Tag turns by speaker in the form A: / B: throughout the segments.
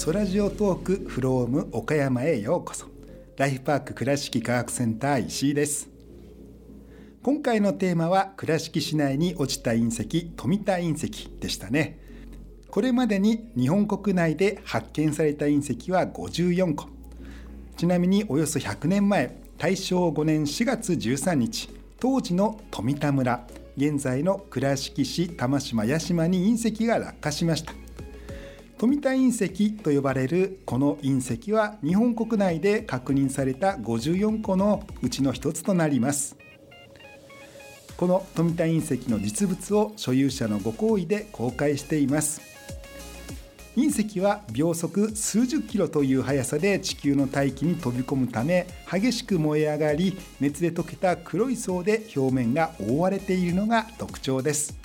A: ソラジオトークフローム岡山へようこそ。ライフパーク倉敷科学センター石井です。今回のテーマは倉敷市内に落ちた隕石富田隕石でしたね。これまでに日本国内で発見された隕石は54個。ちなみにおよそ100年前大正5年4月13日当時の富田村現在の倉敷市玉島屋島に隕石が落下しました。富田隕石と呼ばれるこの隕石は日本国内で確認された54個のうちの一つとなります。この富田隕石の実物を所有者のご好意で公開しています。隕石は秒速数十キロという速さで地球の大気に飛び込むため激しく燃え上がり熱で溶けた黒い層で表面が覆われているのが特徴です。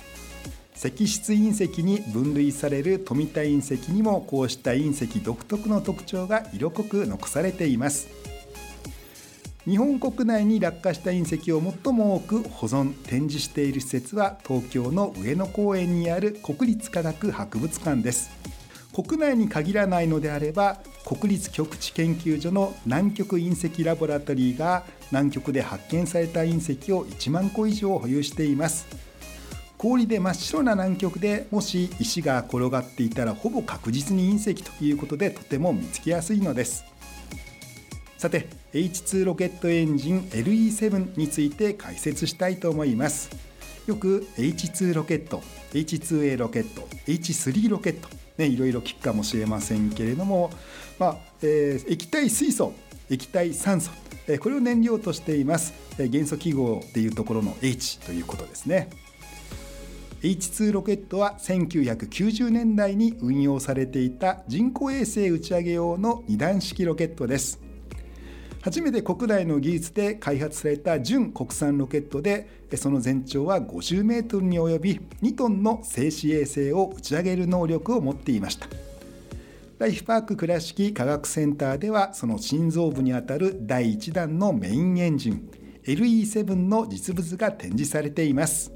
A: 石質隕石に分類される富田隕石にもこうした隕石独特の特徴が色濃く残されています。日本国内に落下した隕石を最も多く保存展示している施設は東京の上野公園にある国立科学博物館です。国内に限らないのであれば国立極地研究所の南極隕石ラボラトリーが南極で発見された隕石を1万個以上保有しています。氷で真っ白な南極でもし石が転がっていたらほぼ確実に隕石ということでとても見つけやすいのです。さて H2 ロケットエンジン LE7 について解説したいと思います。よく H2 ロケット H2A ロケット H3 ロケットねいろいろ聞くかもしれませんけれども、まあえー、液体水素液体酸素これを燃料としています。元素記号っていうところの H ということですね。H2 ロケットは1990年代に運用されていた人工衛星打ち上げ用の2段式ロケットです。初めて国内の技術で開発された純国産ロケットでその全長は50メートルに及び2トンの静止衛星を打ち上げる能力を持っていました。ライフパーク倉敷科学センターではその心臓部にあたる第1弾のメインエンジン LE7 の実物が展示されています。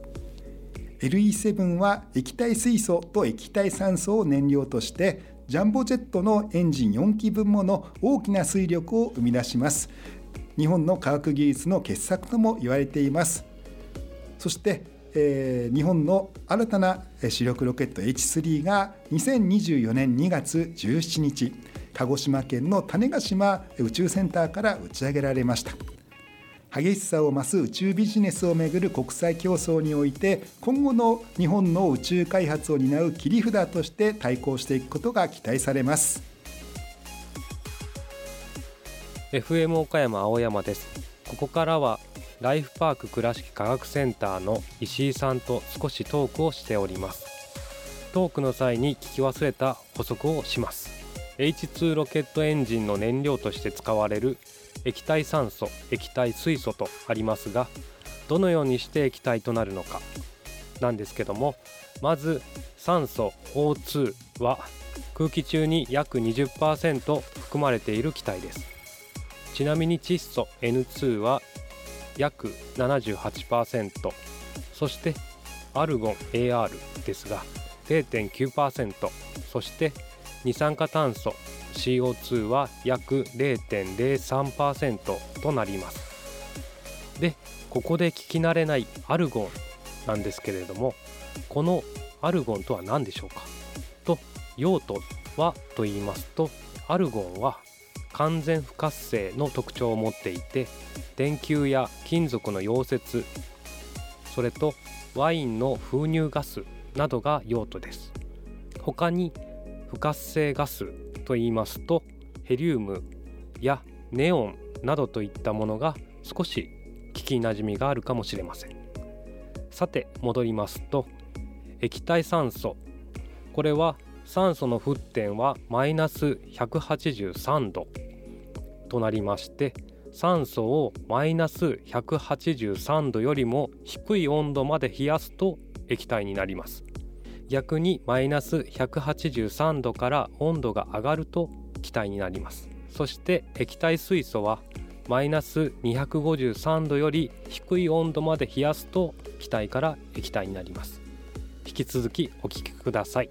A: LE7 は液体水素と液体酸素を燃料としてジャンボジェットのエンジン4機分もの大きな水力を生み出します。日本の科学技術の傑作とも言われています。そして、えー、日本の新たな主力ロケット H3 が2024年2月17日鹿児島県の種子島宇宙センターから打ち上げられました。激しさを増す宇宙ビジネスをめぐる国際競争において今後の日本の宇宙開発を担う切り札として対抗していくことが期待されます。
B: FM 岡山青山です。ここからはライフパーク倉敷科学センターの石井さんと少しトークをしております。トークの際に聞き忘れた補足をします。H2 ロケットエンジンの燃料として使われる液体酸素液体水素とありますがどのようにして液体となるのかなんですけどもまず酸素 O2 は空気中に約20%含まれている気体です。ちなみに窒素 N2 は約78%そしてアルゴン AR ですが0.9%そして二酸化炭素 CO2 は約0.03%となります。でここで聞き慣れないアルゴンなんですけれどもこのアルゴンとは何でしょうか？と用途はと言いますとアルゴンは完全不活性の特徴を持っていて電球や金属の溶接それとワインの封入ガスなどが用途です。他に不活性ガスと言いますとヘリウムやネオンなどといったものが少し聞きなじみがあるかもしれません。さて戻りますと液体酸素。これは酸素の沸点はマイナス183度となりまして酸素をマイナス183度よりも低い温度まで冷やすと液体になります。逆にマイナス183度から温度が上がると気体になります。そして液体水素はマイナス253度より低い温度まで冷やすと気体から液体になります。引き続きお聞きください。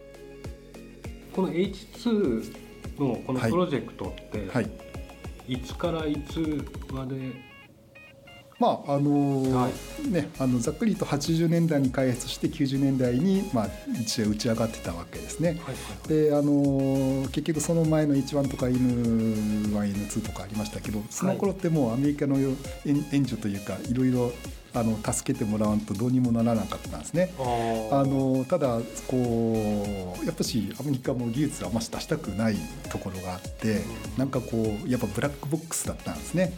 C: この H2
B: のこのプロジェクトって、
A: はい。
B: い、つからいつまで
A: まああのー
B: は
A: ねあのざっくりと80年代に開発して90年代にまあ一応打ち上がってたわけですね。
B: はい
A: であのー結局その前の H1 とか N1、N2 とかありましたけどその頃ってもうアメリカの援援助というかいろいろあの助けてもらわんとどうにもならなかったんですね。
B: あ
A: のただこうやっぱしアメリカも技術はあんまし出したくないところがあってなんかこうやっぱブラックボックスだったんですね。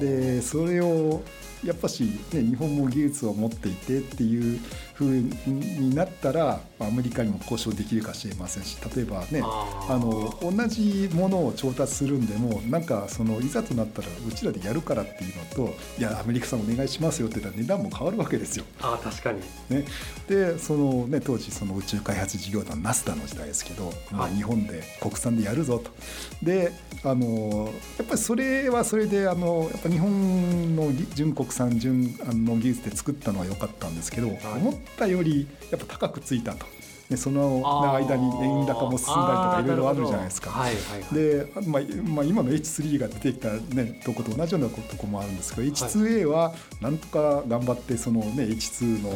A: でそれをやっぱし、ね、日本も技術を持っていてっていう風になったらまあアメリカにも交渉できるかもしれませんし例えばね
B: あ
A: の同じものを調達するんでもなんかそのいざとなったらうちらでやるからっていうのといやアメリカさんお願いしますよって言ったら値段も変わるわけですよ。
B: あー確かに。
A: ね、でその、ね、当時その宇宙開発事業団ナスダの時代ですけど、まあ日本で国産でやるぞと。であのやっぱりそれはそれであのやっぱ日本のぎ純国産純あの技術で作ったのは良かったんですけど、思ったよりやっぱ高くついたと。でその間に円高も進んだりとかいろいろあるじゃないですか。
B: はいはいはい。
A: で、まあまあ、今の H3 が出てきた、ね、とこと同じようなとこもあるんですけど、H2A はなんとか頑張ってその、ね、H2 の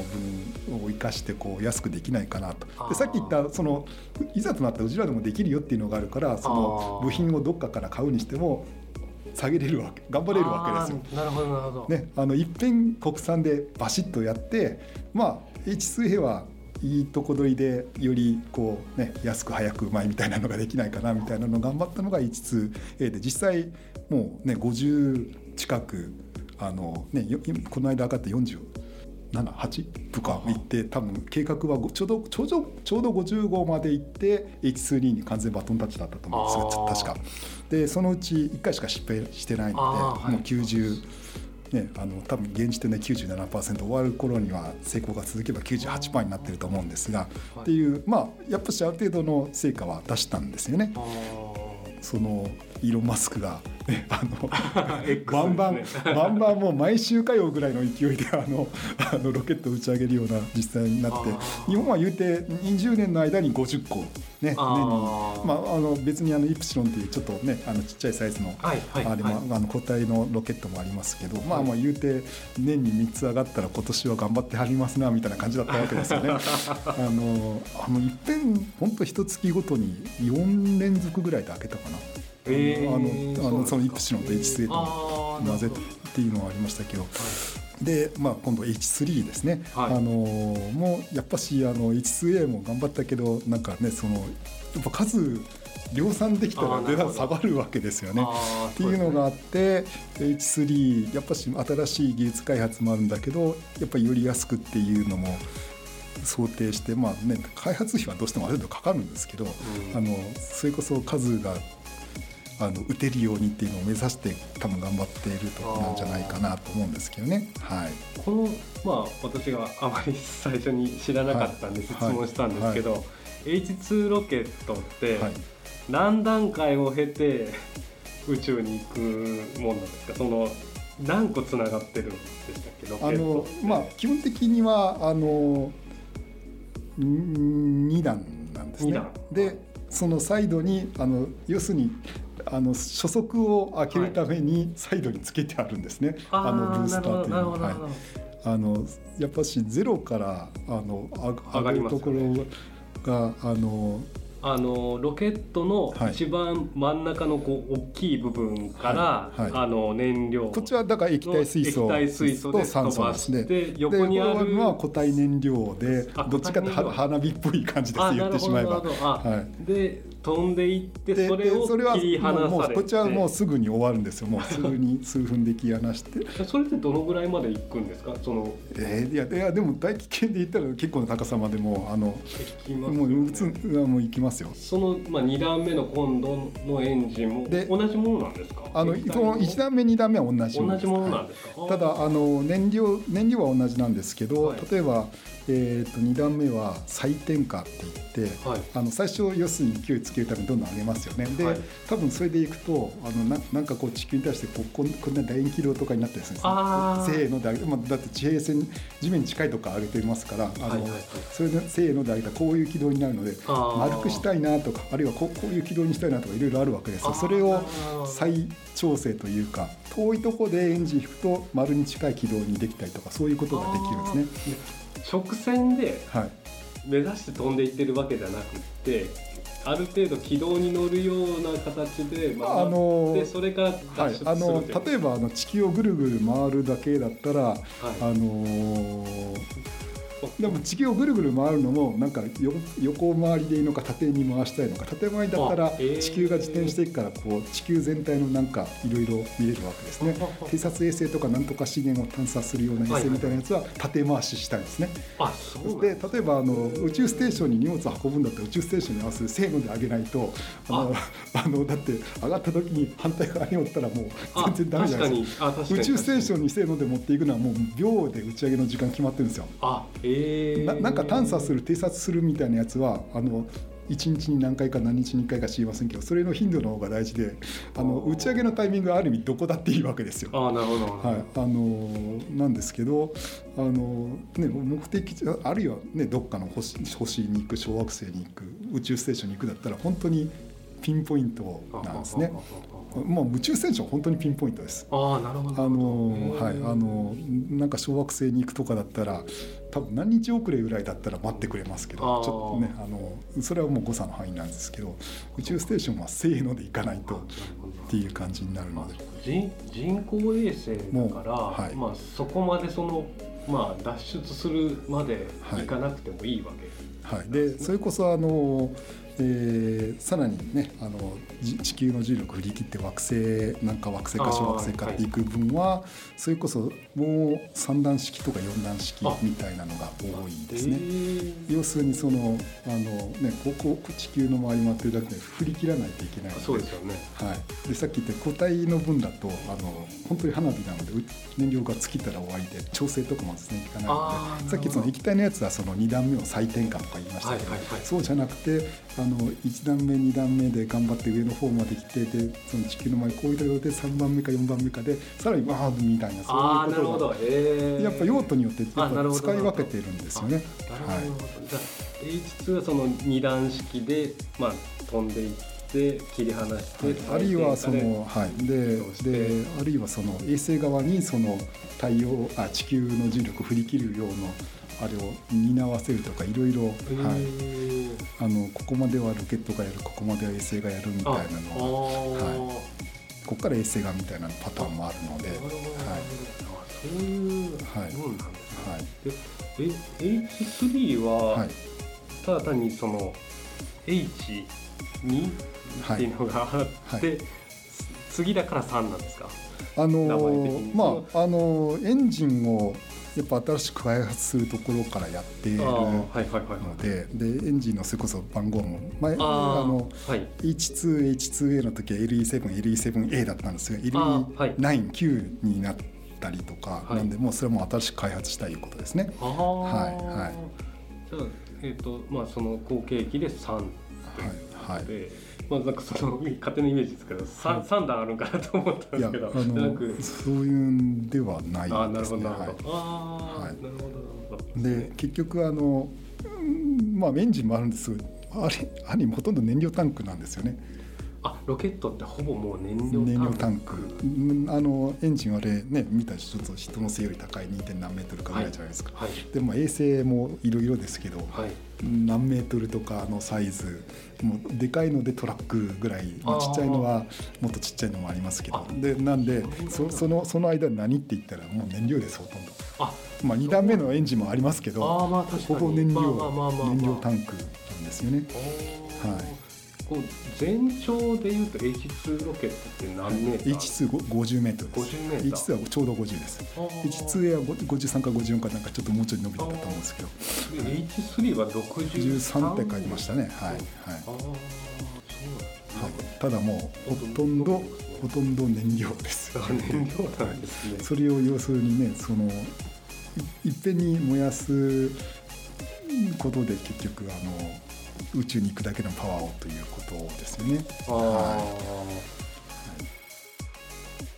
A: 分を生かしてこう安くできないかなと。でさっき言ったそのいざとなったらうちらでもできるよっていうのがあるからその部品をどっかから買うにしても下げれるわけ頑張れるわけですよ。
B: なるほどなるほど、
A: ね、あのいっぺん国産でバシッとやって、まあ、H2A はいいとこ取りでよりこう、ね、安く早くうまいみたいなのができないかなみたいなのを頑張ったのが H2A で実際もうね50近くあの、ね、よこの間上がって40。78とか。行って多分計画はごちょうどちょうどちょうど50号まで行って H2 に完全バトンタッチだったと思うんですよ。
B: あー。
A: 確か。でそのうち1回しか失敗してないので、
B: はい。
A: もう90ね、あの多分現時点で97%終わる頃には成功が続けば98%になってると思うんですが、
B: はい。
A: っていうまあやっぱしある程度の成果は出したんですよね。
B: あ
A: そのイーロン・マスクが、ね、あの バンバン
B: ね
A: バンバンもう毎週火曜ぐらいの勢いであのあのロケットを打ち上げるような実際になって日本は言うて20年の間に50個、ね、年に。まあ、あの別にあのイプシロンっていうちょっとねあのちっちゃいサイズの
B: はいはい
A: あれも、
B: はい。
A: あの固体のロケットもありますけど、まあまあ言うて年に3つ上がったら今年は頑張ってはりますなみたいな感じだったわけですよね。あのあのいっぺん本当一月ごとに4連続ぐらいで開けたかな。
B: へー。
A: あのあのそのイプシロンと H セと
B: あー
A: 混ぜてっていうのはありましたけど。で、まあ、今度 H3 ですね、
B: はい。
A: あのもうやっぱしあの H2A も頑張ったけどなんかねそのやっぱ数量産できた
B: あ
A: ら値段下がるわけですよね。っていうのがあって H3 やっぱし新しい技術開発もあるんだけどやっぱりより安くっていうのも想定してまあね開発費はどうしてもある程度かかるんですけど、
B: ん。
A: あのそれこそ数があの打てるようにっていうのを目指して多分頑張っているとこなんじゃないかなと思うんですけどね。はい。
B: このまあ私があまり最初に知らなかったんで質
A: はい
B: 問したんですけど、H2 ロケットって
A: はい。
B: 何段階を経て宇宙に行くもんなんですか？その何個つながってるんでしたっけ？ロケ
A: あ
B: ット
A: の
B: って。
A: まあ基本的にはあの2段なんですね。でそのサイドにあの要するにあの初速を開けるためにサイドにつけてあるんですね。
B: あ
A: あのブースター
B: なるほど
A: ってい。うのは。あのやっぱしゼロからあのあ
B: 上が
A: るところがあの
B: あのロケットの
A: はい
B: 一番真ん中のこう大きい部分から、
A: はい。はい。
B: あの燃料
A: こっちはだから液体水素
B: 液体水素で
A: と酸素ですね。
B: して横にある
A: でこれは固体燃料で
B: あ
A: どっちかって花火っぽい感じです
B: あ
A: 言ってしまえば。はい。
B: で飛んでいって
A: で
B: それを切り離
A: もうも
B: され
A: こっちはもうすぐに終わるんですよ。もうすぐに 数分で切り離して。
B: それってどのぐらいまで行くんですか？その
A: えーいやいやでも大気圏で言ったら結構な高さまでもうあの
B: 行きますよ
A: もう
B: ね
A: 普通はもう行きますよ。
B: その、まあ、2段目の今度のエンジンも
A: で
B: 同じものなんですか？
A: あのその。1段目2段目は同じ
B: 同じものな
A: はい
B: んですか、
A: ただあの燃料燃料は同じなんですけど、
B: はい。
A: 例えばえー、と2段目は再転化って言って、
B: はい。
A: あの最初要するに勢いつけるためにどんどん上げますよね。で、
B: はい。
A: 多分それでいくとあのななんかこう地球に対してこうこんこんな楕円軌道とかになったりするんですねせーので上げ、まあ、だって地平線地面に近いとこ上げてますからあの、
B: はいはい。はい
A: それでせーので上げたらこういう軌道になるので丸くしたいなとかあるいはこうこういう軌道にしたいなとかいろいろあるわけですそれを再調整というか遠いところでエンジン引くと丸に近い軌道にできたりとかそういうことができるんですね。
B: 直線で
A: はい。
B: 目指して飛んでいってるわけじゃなくってある程度軌道に乗るような形で回って、
A: あのー
B: それから
A: はい
B: 脱出する、
A: あの
B: とい。う
A: 例えばあの地球をぐるぐる回るだけだったら、
B: はい。
A: あのーでも地球をぐるぐる回るのもなんかよ横回りでいいのか縦に回したいのか縦回りだったら地球が自転していくからこう地球全体のなんかいろいろ見れるわけですね。偵察衛星とかなんとか資源を探査するような衛星みたいなやつは縦回ししたいんですね。で例えばあの宇宙ステーションに荷物を運ぶんだったら宇宙ステーションに合わせてせーので上げないとあのあ。のだって上がった時に反対側におったらもう
B: あ
A: 全然ダメじゃないですか。宇宙ステーショ
B: ン
A: ンにせーので持っていくのはもう秒で打ち上げの時間決まってるんですよ。
B: あえー、
A: ななんか探査する偵察するみたいなやつはあの1日に何回か何日に1回か知りませんけどそれの頻度の方が大事であの打ち上げのタイミングはある意味どこだっていいわけですよ。
B: あなるほど。
A: はい、あのなんですけどあの、ね、目的地あるいは、ね、どっかの星星に行く小惑星に行く宇宙ステーションに行くだったら本当にピンポイントなんですね。もう宇宙ステーションは本当にピンポイントです。
B: ああなるほど。
A: あのはいあのなんか小惑星に行くとかだったら多分何日遅れぐらいだったら待ってくれますけどちょっとねあのそれはもう誤差の範囲なんですけど宇宙ステーションはせーので行かないとっていう感じになるので。
B: 人人工衛星だから、
A: はい。
B: まあ、そこまでその、まあ、脱出するまで
A: はい。
B: 行かなくてもいいわけ、
A: はい、でそれこそあの、えーさらにねあのじ地球の重力振り切って惑星なんか惑星か小惑星かっていく分は、それこそもう3段式とか4段式
B: あ
A: みたいなのが多いですね。
B: えー。
A: 要するにそのあの、ね、ここ地球の周り回ってるだけで振り切らないといけないので。
B: そうですよね。
A: はい、でさっき言った固体の分だとあの本当に花火なのでう燃料が尽きたら終わりで調整とかもですねいかないのでさっきその液体のやつはその2段目を再転化とか言いましたけど、
B: はいはいはい。
A: そうじゃなくてあの1段目2段目で頑張って上の方まで来てでその地球の前こういうところで3番目か4番目かでさらにわーみたいなそういうことが
B: なるほど、えー、
A: やっぱ用途によってやっぱ使い分けてるんですよね。はい。
B: じゃあ H2 はその二段式で、まあ、飛んでいって切り離して、
A: はい、あるいはその、はい、でであるいはその衛星側にその太陽あ地球の重力を振り切るようなあれを担わせるとかいろいろ、はい、
B: い
A: あのここまではロケットがやるここまでは衛星がやるみたいなのを
B: あ、
A: はここから衛星がみたいなパターンもあるので、はい。
B: あそういう
A: はい。
B: もんなんですね、
A: はい。
B: でえ H3 は、
A: はい。
B: ただ単にその H2 っていうのがあって、
A: はい。
B: 次だから3なんですか？
A: あのまああのエンジンをやっぱ新しく開発するところからやっているのででエンジンのそれこそ番号も前あ
B: あー
A: の
B: はい。
A: H2H2A の時は LE7、LE7A だったんですが
B: あーはい。
A: LE9、9になったりとか、
B: はい。
A: なんでもうそれも新しく開発したいいうことですね。はいはい。
B: じゃあえっ、とまあその後継機で3
A: はいはい。
B: で、まあなんかその 勝手なイメージですけど 3, 三段あるんかなと思ったんですけど。
A: そういうんではない
B: ああなる
A: ですね。で結局あのうんまあエンジンもあるんですがあれあれほとんど燃料タンクなんですよね。
B: あロケットってほぼもう燃料
A: 燃料タン
B: ク。
A: あのエンジンはあれね見たらちょっと人の背より高い 2. 何メートルかぐらいじゃないですか、
B: はい
A: でも衛星もいろいろですけど、
B: はい。
A: 何メートルとかのサイズもうでかいのでトラックぐらい、ちっちゃいのはもっとちっちゃいのもありますけど
B: あ。
A: でなんで
B: そ
A: そそのその間何って言ったらもう燃料ですほとんど、
B: あ
A: まあ、2段目のエンジンもありますけどほぼ燃料、燃料タンクなんですよね。はい
B: こう全長でいうと H2 ロケットって何メーター
A: ？H250 メートルです。
B: 50メーター
A: H2 はちょうど50です。
B: あー。
A: H2A は53か54かなんかちょっともうちょい伸びてたと思うんですけど。
B: で H3 は63
A: 13って書いてましたね。はいはい。はい、ただもうほとんどほとんど燃料です。
B: あ燃料なんですね。
A: それを要するにねそのいいっぺんに燃やすことで結局あの宇宙に行くだけのパワーをということですよね。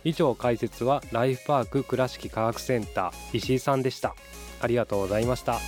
B: 以上解説はライフパーク倉敷科学センター石井さんでしたありがとうございました。